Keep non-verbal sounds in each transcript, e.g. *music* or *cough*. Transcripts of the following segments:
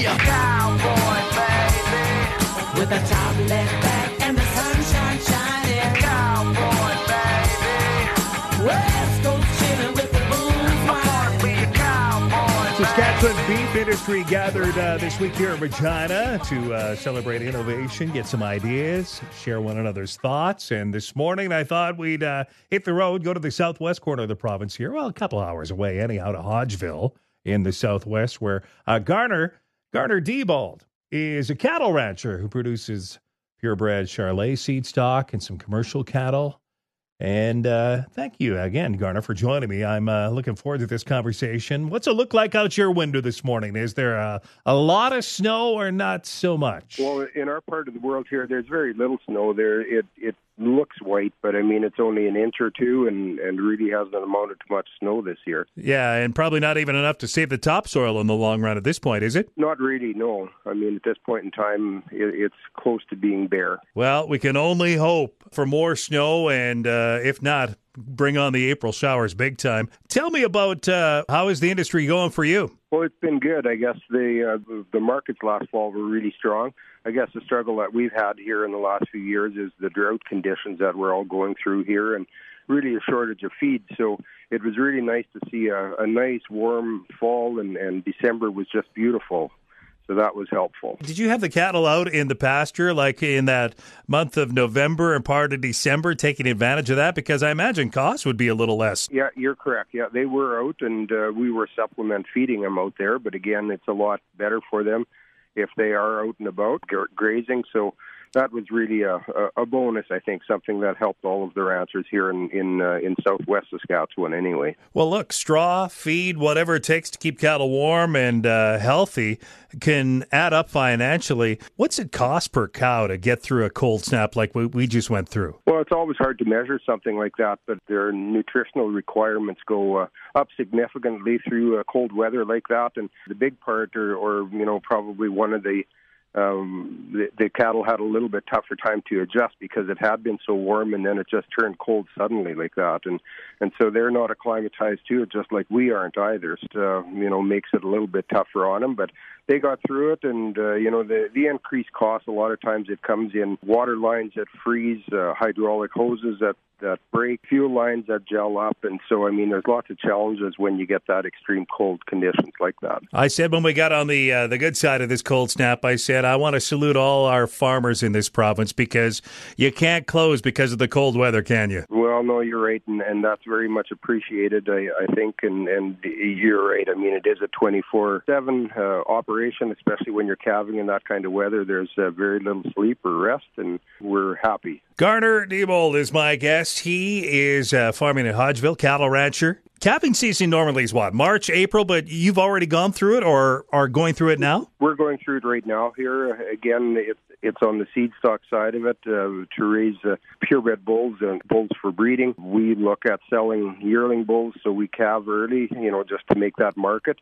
be a cowboy, baby. With a top left back and the sunshine shining. Cowboy, baby. West Coast chillin' with the be a cowboy, Saskatchewan beef industry gathered uh, this week here in Regina to uh, celebrate innovation, get some ideas, share one another's thoughts. And this morning, I thought we'd uh, hit the road, go to the southwest corner of the province here. Well, a couple hours away, anyhow, to Hodgeville in the southwest, where uh, Garner Garner Deobald is a cattle rancher who produces purebred Charolais seed stock and some commercial cattle. And uh, thank you again, Garner, for joining me. I'm uh, looking forward to this conversation. What's it look like out your window this morning? Is there a, a lot of snow or not so much? Well, in our part of the world here, there's very little snow there. It it looks white, but I mean it's only an inch or two, and and really hasn't amounted to much snow this year. yeah, and probably not even enough to save the topsoil in the long run at this point, is it? Not really, no. I mean at this point in time, it, it's close to being bare. Well, we can only hope for more snow, and uh, if not, bring on the April showers big time. Tell me about uh, how is the industry going for you? Well, it's been good. I guess the uh, the markets last fall were really strong. I guess the struggle that we've had here in the last few years is the drought conditions that we're all going through here, and really a shortage of feed. So it was really nice to see a, a nice warm fall, and, and December was just beautiful. So that was helpful. Did you have the cattle out in the pasture, like in that month of November and part of December, taking advantage of that? Because I imagine costs would be a little less. Yeah, you're correct. Yeah, they were out, and uh, we were supplement feeding them out there. But again, it's a lot better for them if they are out and about gra- grazing. So that was really a, a, bonus. I think something that helped all of the ranchers here in in uh, in Southwest Saskatchewan. Anyway, Well, look, straw, feed, whatever it takes to keep cattle warm and uh, healthy can add up financially. What's it cost per cow to get through a cold snap like we, we just went through? well, it's always hard to measure something like that, but their nutritional requirements go uh, up significantly through uh, cold weather like that. And the big part, or, or you know, probably one of the um, the, the cattle had a little bit tougher time to adjust because it had been so warm and then it just turned cold suddenly like that. And and so they're not acclimatized to it just like we aren't either. So, you know makes it a little bit tougher on them but they got through it and uh, you know the the increased cost a lot of times it comes in water lines that freeze uh, hydraulic hoses that that break fuel lines that gel up and so i mean there's lots of challenges when you get that extreme cold conditions like that I said when we got on the uh, the good side of this cold snap, I said I want to salute all our farmers in this province because you can't close because of the cold weather, can you? Well, no, you're right, and, and that's very much appreciated. I, I think, and and you're right. I mean, it is a 24/7 uh, operation, especially when you're calving in that kind of weather. There's uh, very little sleep or rest, and we're happy. Garner Deobald is my guest. He is uh, farming in Hodgeville, cattle rancher. Calving season normally is what March, April, but you've already gone through it or are going through it now. We're going through it right now here. Again, it's it's on the seed stock side of it uh, to raise uh, purebred bulls and bulls for breeding. We look at selling yearling bulls, so we calve early, you know, just to make that market.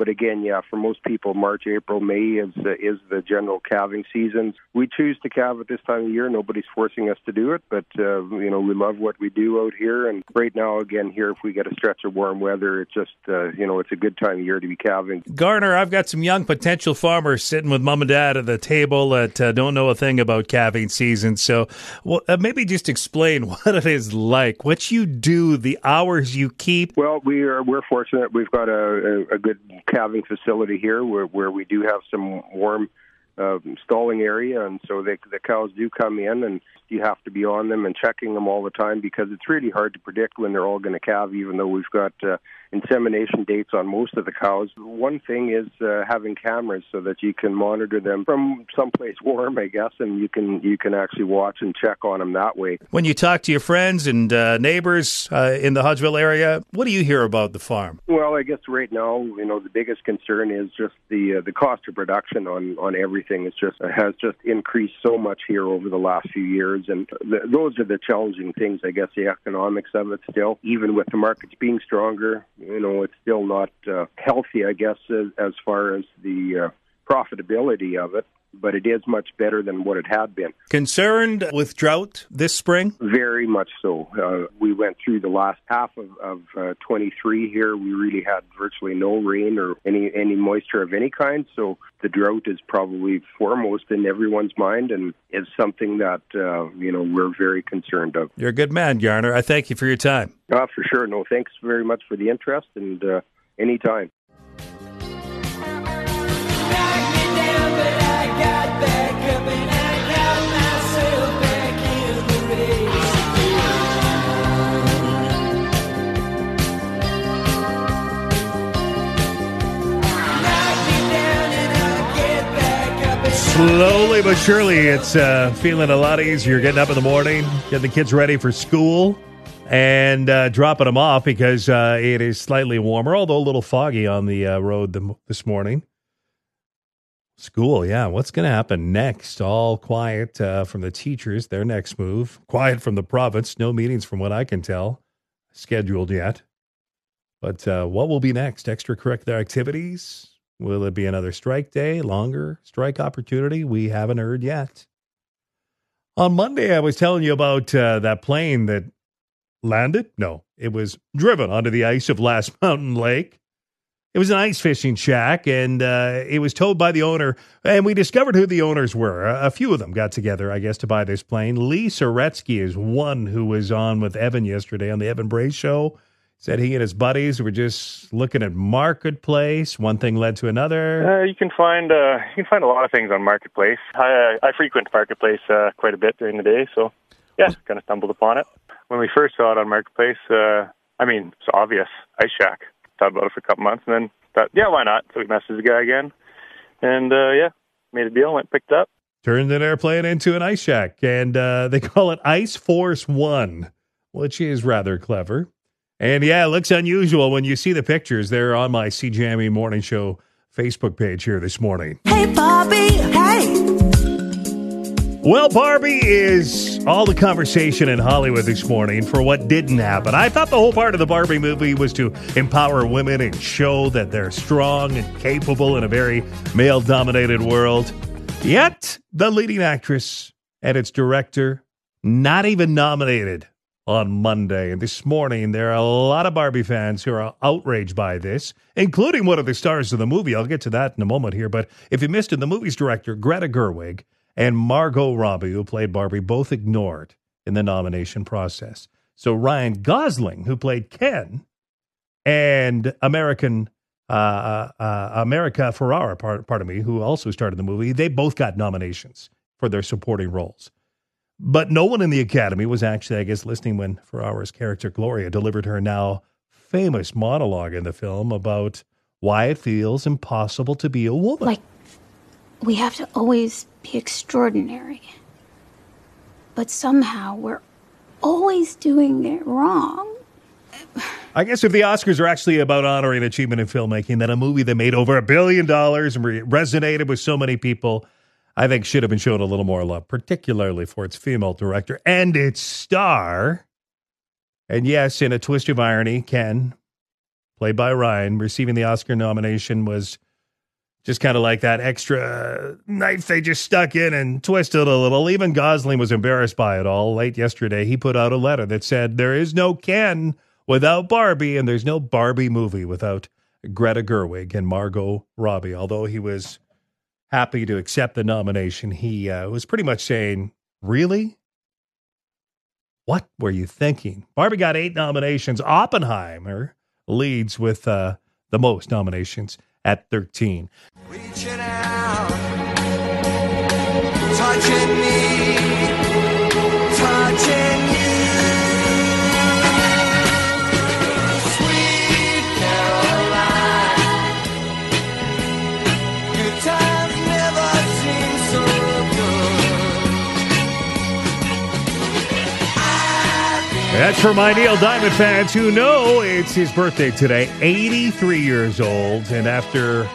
But again, yeah, for most people, March, April, May is uh, is the general calving season. We choose to calve at this time of year. Nobody's forcing us to do it, but uh, you know we love what we do out here. And right now, again, here if we get a stretch of warm weather, it's just uh, you know it's a good time of year to be calving. Garner, I've got some young potential farmers sitting with mom and dad at the table that uh, don't know a thing about calving season. So well, uh, maybe just explain *laughs* what it is like, what you do, the hours you keep. Well, we are we're fortunate. We've got a, a, a good calving facility here where where we do have some warm uh, stalling area, and so they, the cows do come in, and you have to be on them and checking them all the time because it's really hard to predict when they're all going to calve, even though we've got uh, insemination dates on most of the cows. One thing is uh, having cameras so that you can monitor them from someplace *laughs* warm, I guess, and you can you can actually watch and check on them that way. When you talk to your friends and uh, neighbors uh, in the Hodgeville area, what do you hear about the farm? Well, I guess right now, you know, the biggest concern is just the uh, the cost of production on on everything. It's just has just increased so much here over the last few years, and th- those are the challenging things. I guess the economics of it still, even with the markets being stronger, you know, it's still not uh, healthy. I guess as, as far as the uh, profitability of it, but it is much better than what it had been. Concerned with drought this spring? Very much so. Uh, we went through the last half of, of uh, 23 here. We really had virtually no rain or any any moisture of any kind. So the drought is probably foremost in everyone's mind, and is something that uh, you know we're very concerned of. You're a good man, Garner. I thank you for your time. Uh, for sure. No, thanks very much for the interest, and uh, anytime. Slowly but surely, it's uh, feeling a lot easier getting up in the morning, getting the kids ready for school, and uh, dropping them off because uh, it is slightly warmer, although a little foggy on the uh, road the, this morning. School, yeah. What's going to happen next? All quiet uh, from the teachers, their next move. Quiet from the province. No meetings, from what I can tell, scheduled yet. But uh, what will be next? Extracurricular activities? Will it be another strike day, longer strike opportunity? We haven't heard yet. On Monday, I was telling you about uh, that plane that landed. No, it was driven onto the ice of Last *laughs* Mountain Lake. It was an ice fishing shack, and uh, it was towed by the owner. And we discovered who the owners were. A few of them got together, I guess, to buy this plane. Lee Soretsky is one who was on with Evan yesterday on the Evan Bray show. Said he and his buddies were just looking at marketplace. One thing led to another. Uh, you can find uh, you can find a lot of things on Marketplace. I, uh, I frequent Marketplace uh, quite a bit during the day, so yeah, kind of stumbled upon it. When we first saw it on Marketplace, uh, I mean, it's obvious. Ice Shack. Thought about it for a couple months, and then thought, yeah, why not? So we messaged the guy again, and uh, yeah, made a deal, went picked up. turned an airplane into an ice shack, and uh, they *laughs* call it Ice Force One, which is rather clever. And yeah, it looks unusual when you see the pictures. They're on my CJME Morning Show Facebook page here this morning. Hey, Bobby. Hey. Well, Barbie is all the conversation in Hollywood this morning for what didn't happen. I thought the whole part of the Barbie movie was to empower women and show that they're strong and capable in a very male dominated world. Yet, the leading actress and its director not even nominated on Monday. And this morning, there are a lot of Barbie fans who are outraged by this, including one of the stars of the movie. I'll get to that in a moment here. But if you missed it, the movie's director, Greta Gerwig, and Margot Robbie, who played Barbie, both ignored in the nomination process. So Ryan Gosling, who played Ken, and American uh, uh, America Ferrera, part, pardon me, who also started the movie, they both got nominations for their supporting roles. But no one in the Academy was actually, I guess, listening when Ferrera's character Gloria delivered her now famous monologue in the film about why it feels impossible to be a woman. Like, we have to always be extraordinary. But somehow we're always doing it wrong. I guess if the Oscars are actually about honoring achievement in filmmaking, then a movie that made over a billion dollars and re- resonated with so many people, I think should have been shown a little more love, particularly for its female director and its star. And yes, in a twist of irony, Ken, played by Ryan, receiving the Oscar nomination was just kind of like that extra knife they just stuck in and twisted a little. Even Gosling was embarrassed by it all. Late yesterday, he put out a letter that said, There is no Ken without Barbie, and there's no Barbie movie without Greta Gerwig and Margot Robbie. Although he was happy to accept the nomination, he uh, was pretty much saying, Really? What were you thinking? Barbie got eight nominations. Oppenheimer leads with uh, the most nominations at 13. Reaching out, touching me, That's for my Neil Diamond fans who know it's his birthday today. 83 years old. And after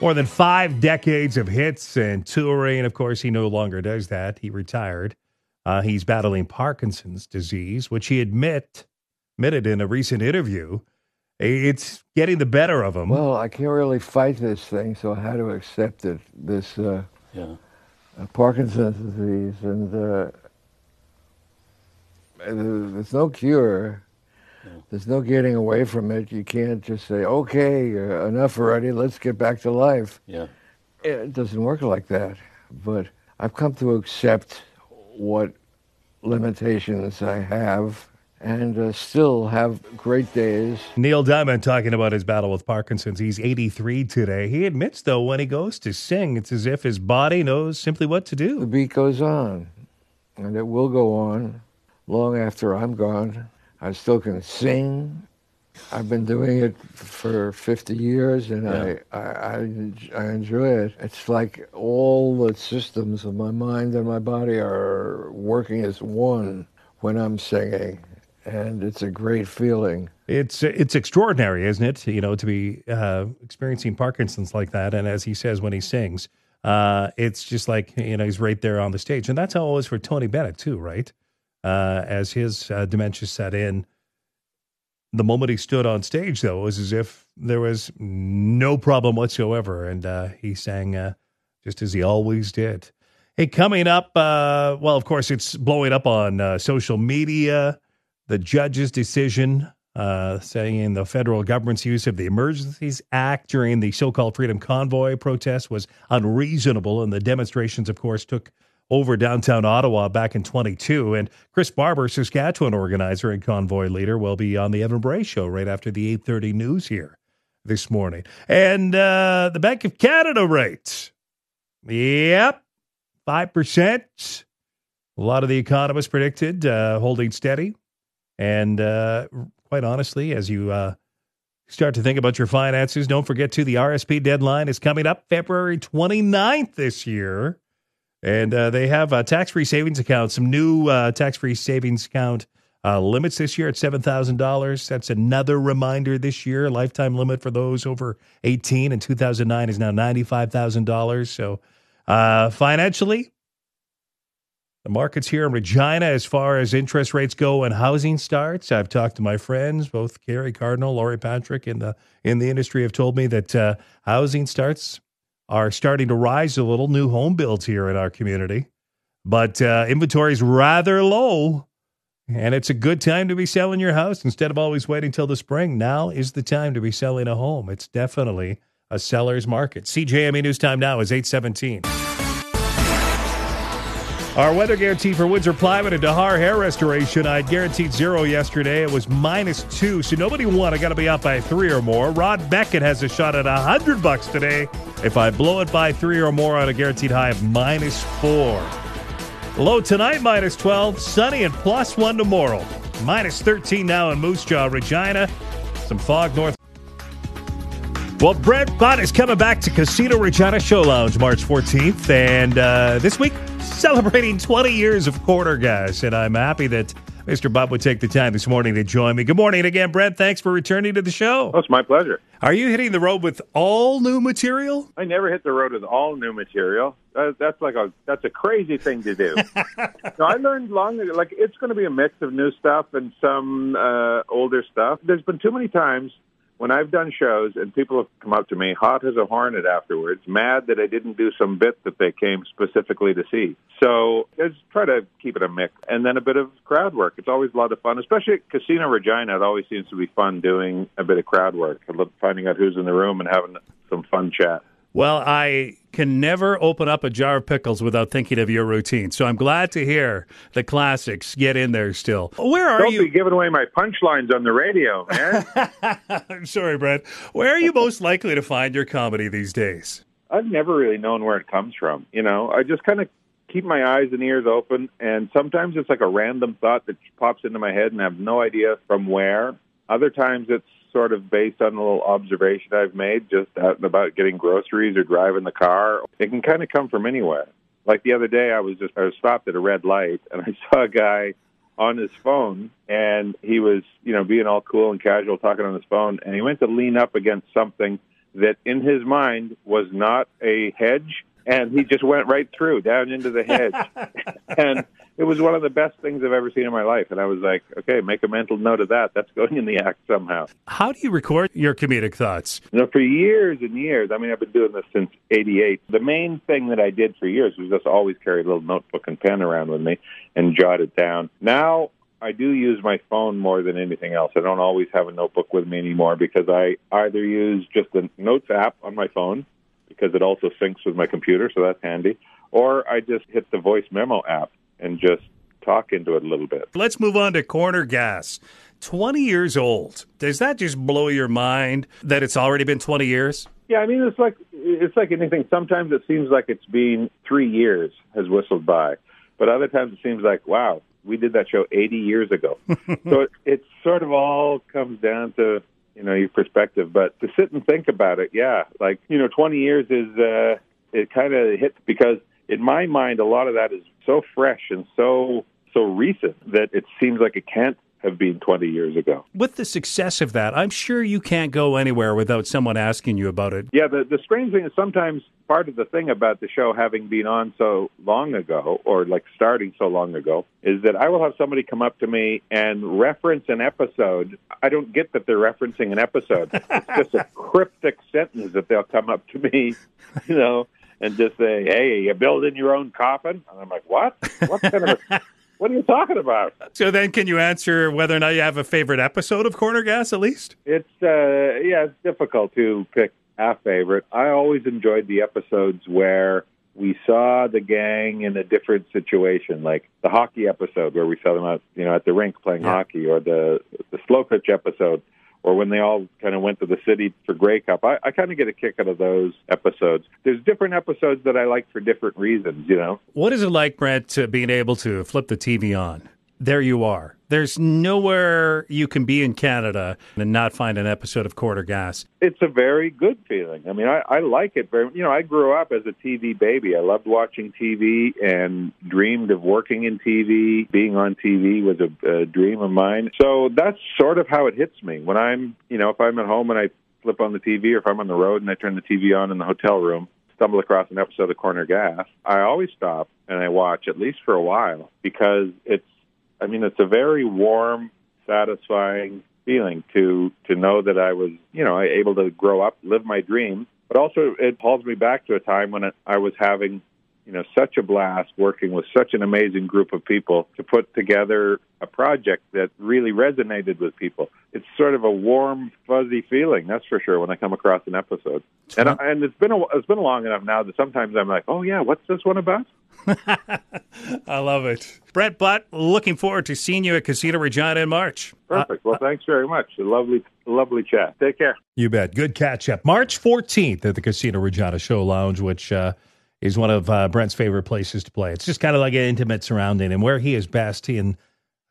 more than five decades of hits and touring, of course, he no longer does that. He retired. Uh, he's battling Parkinson's disease, which he admit admitted in a recent interview It's getting the better of him. Well, I can't really fight this thing, so I had to accept it. This uh, Yeah. uh, Parkinson's disease, and uh, uh, there's no cure. There's no getting away from it. You can't just say, "Okay, uh, enough already. Let's get back to life." Yeah. It doesn't work like that. But I've come to accept what limitations I have, and uh, still have great days. Neil Diamond talking about his battle with Parkinson's. He's 83 today. He admits, though, when he goes to sing, it's as if his body knows simply what to do. The beat goes on, and it will go on long after I'm gone. I still can sing. I've been doing it for 50 years, and Yeah. I, I, I, enjoy it. It's like all the systems of my mind and my body are working as one when I'm singing, and it's a great feeling. It's it's extraordinary, isn't it? You know, to be uh, experiencing Parkinson's like that, and as he says when he sings, uh, it's just like you know he's right there on the stage, and that's how it was for Tony Bennett too, right? Uh, as his uh, dementia set in, the moment he stood on stage, though, was as if there was no problem whatsoever, and uh, he sang uh, just as he always did. Hey, coming up, uh, well, of course, it's blowing up on uh, social media. The judge's decision saying the federal government's use of the Emergencies Act during the so called Freedom Convoy protest was unreasonable. And the demonstrations, of course, took over downtown Ottawa back in 22. And Chris Barber, Saskatchewan organizer and convoy leader, will be on the Evan Bray show right after the 8.30 news here this morning. And uh, the Bank of Canada rates. Yep, 5%. A lot of the economists predicted uh, holding steady. And uh, quite honestly, as you uh, start to think about your finances, don't forget to the RSP deadline is coming up February 29th this year. And uh, they have a tax free savings account, some new uh, tax free savings account uh, limits this year at $7,000. That's another reminder this year. Lifetime limit for those over 18 in 2009 is now $95,000. So uh, financially, the markets here in Regina, as far as interest rates go and housing starts, I've talked to my friends, both Carrie Cardinal, Laurie Patrick in the in the industry, have told me that uh, housing starts are starting to rise a little. New home builds here in our community, but uh, inventory is rather low, and it's a good time to be selling your house instead of always waiting till the spring. Now is the time to be selling a home. It's definitely a seller's market. CJME News Time now is eight seventeen. Our weather guarantee for Windsor Plywood and Dahar Hair Restoration. I guaranteed zero yesterday. It was minus two, so nobody won. I got to be out by three or more. Rod Beckett has a shot at a hundred bucks today. If I blow it by three or more on a guaranteed high of minus four. Low tonight, minus 12. Sunny and plus one tomorrow. Minus 13 now in Moose Jaw, Regina. Some fog north. Well, Brent Butt is coming back to Casino Regina Show Lounge March 14th. And uh, this week, celebrating 20 years of Corner Gas. And I'm happy that Mr. Bob would take the time this morning to join me. Good morning again, Brent. Thanks for returning to the show. Oh, it's my pleasure. Are you hitting the road with all new material? I never hit the road with all new material. That, that's like a that's a crazy thing to do. *laughs* no, I learned long ago. Like it's going to be a mix of new stuff and some uh, older stuff. There's been too many times when I've done shows and people have come up to me hot as a hornet afterwards, mad that I didn't do some bit that they came specifically to see. So just try to keep it a mix, and then a bit of crowd work. It's always a lot of fun, especially at Casino Regina. It always seems to be fun doing a bit of crowd work, finding out who's in the room and having some fun chat. Well, I can never open up a jar of pickles without thinking of your routine. So I'm glad to hear the classics get in there still. Where are Don't you? be giving away my punchlines on the radio, man. I'm *laughs* sorry, Brent. Where are you most likely to find your comedy these days? I've never really known where it comes from. You know, I just kind of keep my eyes and ears open, and sometimes it's like a random thought that pops into my head, and I have no idea from where. Other times it's sort of based on a little observation I've made just out and about getting groceries or driving the car. It can kind of come from anywhere. Like the other day, I was just I was stopped at a red light, and *laughs* I saw a guy on his phone, and he was you know being all cool and casual talking on his phone, and he went to lean up against something that in his mind was not a hedge, and he just went right through down into the hedge. *laughs* and it was one of the best things I've ever seen in my life. And I was like, okay, make a mental note of that. That's going in the act somehow. How do you record your comedic thoughts? You know, for years and years, I mean, I've been doing this since 88. The main thing that I did for years was just always carry a little notebook and pen around with me and jot it down. Now, I do use my phone more than anything else. I don't always have a notebook with me anymore because I either use just the Notes app on my phone because it also syncs with my computer, so that's handy, or I just hit the voice memo app and just talk into it a little bit. Let's move on to corner gas. 20 years old. Does that just blow your mind that it's already been 20 years? Yeah, I mean it's like it's like anything. Sometimes it seems like it's been three years has whistled by, but other times it seems like wow, we did that show 80 years ago. *laughs* so it, it sort of all comes down to you know your perspective. But to sit and think about it, yeah, like you know, 20 years is uh, it kind of hits because in my mind a lot of that is so fresh and so so recent that it seems like it can't have been 20 years ago. With the success of that, I'm sure you can't go anywhere without someone asking you about it. Yeah, the the strange thing is sometimes part of the thing about the show having been on so long ago, or like starting so long ago, is that I will have somebody come up to me and reference an episode. I don't get that they're referencing an episode. it's just a *laughs* cryptic sentence that they'll come up to me, *laughs* you know, and just say, "Hey, you're building your own coffin?" And I'm like, "What? What kind of a, *laughs* what are you talking about?" So then, can you answer whether or not you have a favorite episode of Corner Gas at least? It's uh yeah, it's difficult to pick a favorite. I always enjoyed the episodes where we saw the gang in a different situation, like the hockey episode where we saw them out, you know, at the rink playing Yeah. hockey, or the the slow pitch episode, or when they all kind of went to the city for Grey Cup. I, I kind of get a kick out of those episodes. There's different episodes that I like for different reasons, you know. What is it like, Brent, to being able to flip the TV on? There you are. There's nowhere you can be in Canada and not find an episode of Corner Gas. it's a very good feeling. I mean, I, I like it very. You know, I grew up as a TV baby. I loved watching TV and dreamed of working in TV. Being on TV was a, a dream of mine. So that's sort of how it hits me when I'm, you know, if I'm at home and I flip on the TV, or if I'm on the road and I turn the TV on in the hotel room. Stumble across an episode of Corner Gas. I always stop and I watch at least for a while because it's. I mean, it's a very warm, satisfying feeling to to know that I was, you know, able to grow up, live my dream. But also, it hauls me back to a time when I was having, you know, such a blast working with such an amazing group of people to put together a project that really resonated with people. It's sort of a warm, fuzzy feeling, that's for sure, when I come across an episode. And I, and it's been a, it's been long enough now that sometimes I'm like, oh yeah, what's this one about? *laughs* I love it. Brent Butt, looking forward to seeing you at Casino Regina in March. Perfect. Well, thanks very much. A lovely, lovely chat. Take care. You bet. Good catch up. March 14th at the Casino Regina Show Lounge, which uh, is one of uh, Brent's favorite places to play. It's just kind of like an intimate surrounding. And where he is best in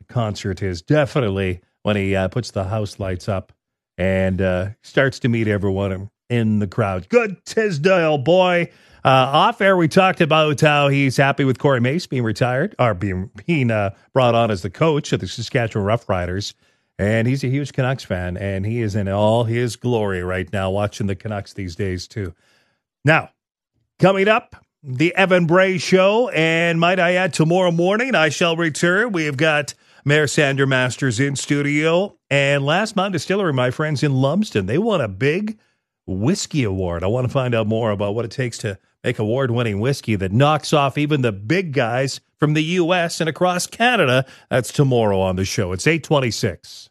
a concert is definitely when he uh, puts the house lights up and uh, starts to meet everyone in the crowd. Good Tisdale, boy. Uh, off air, we talked about how he's happy with Corey Mace being retired or being, being uh, brought on as the coach of the Saskatchewan Roughriders. And he's a huge Canucks fan, and he is in all his glory right now watching the Canucks these days, too. Now, coming up, the Evan Bray Show. And might I add, tomorrow morning, I shall return. We have got Mayor Sandra Masters in studio. And Last Mountain Distillery, my friends in Lumsden, they won a big whiskey award. I want to find out more about what it takes to make award winning whiskey that knocks off even the big guys from the U.S. and across Canada. That's tomorrow on the show. It's 826.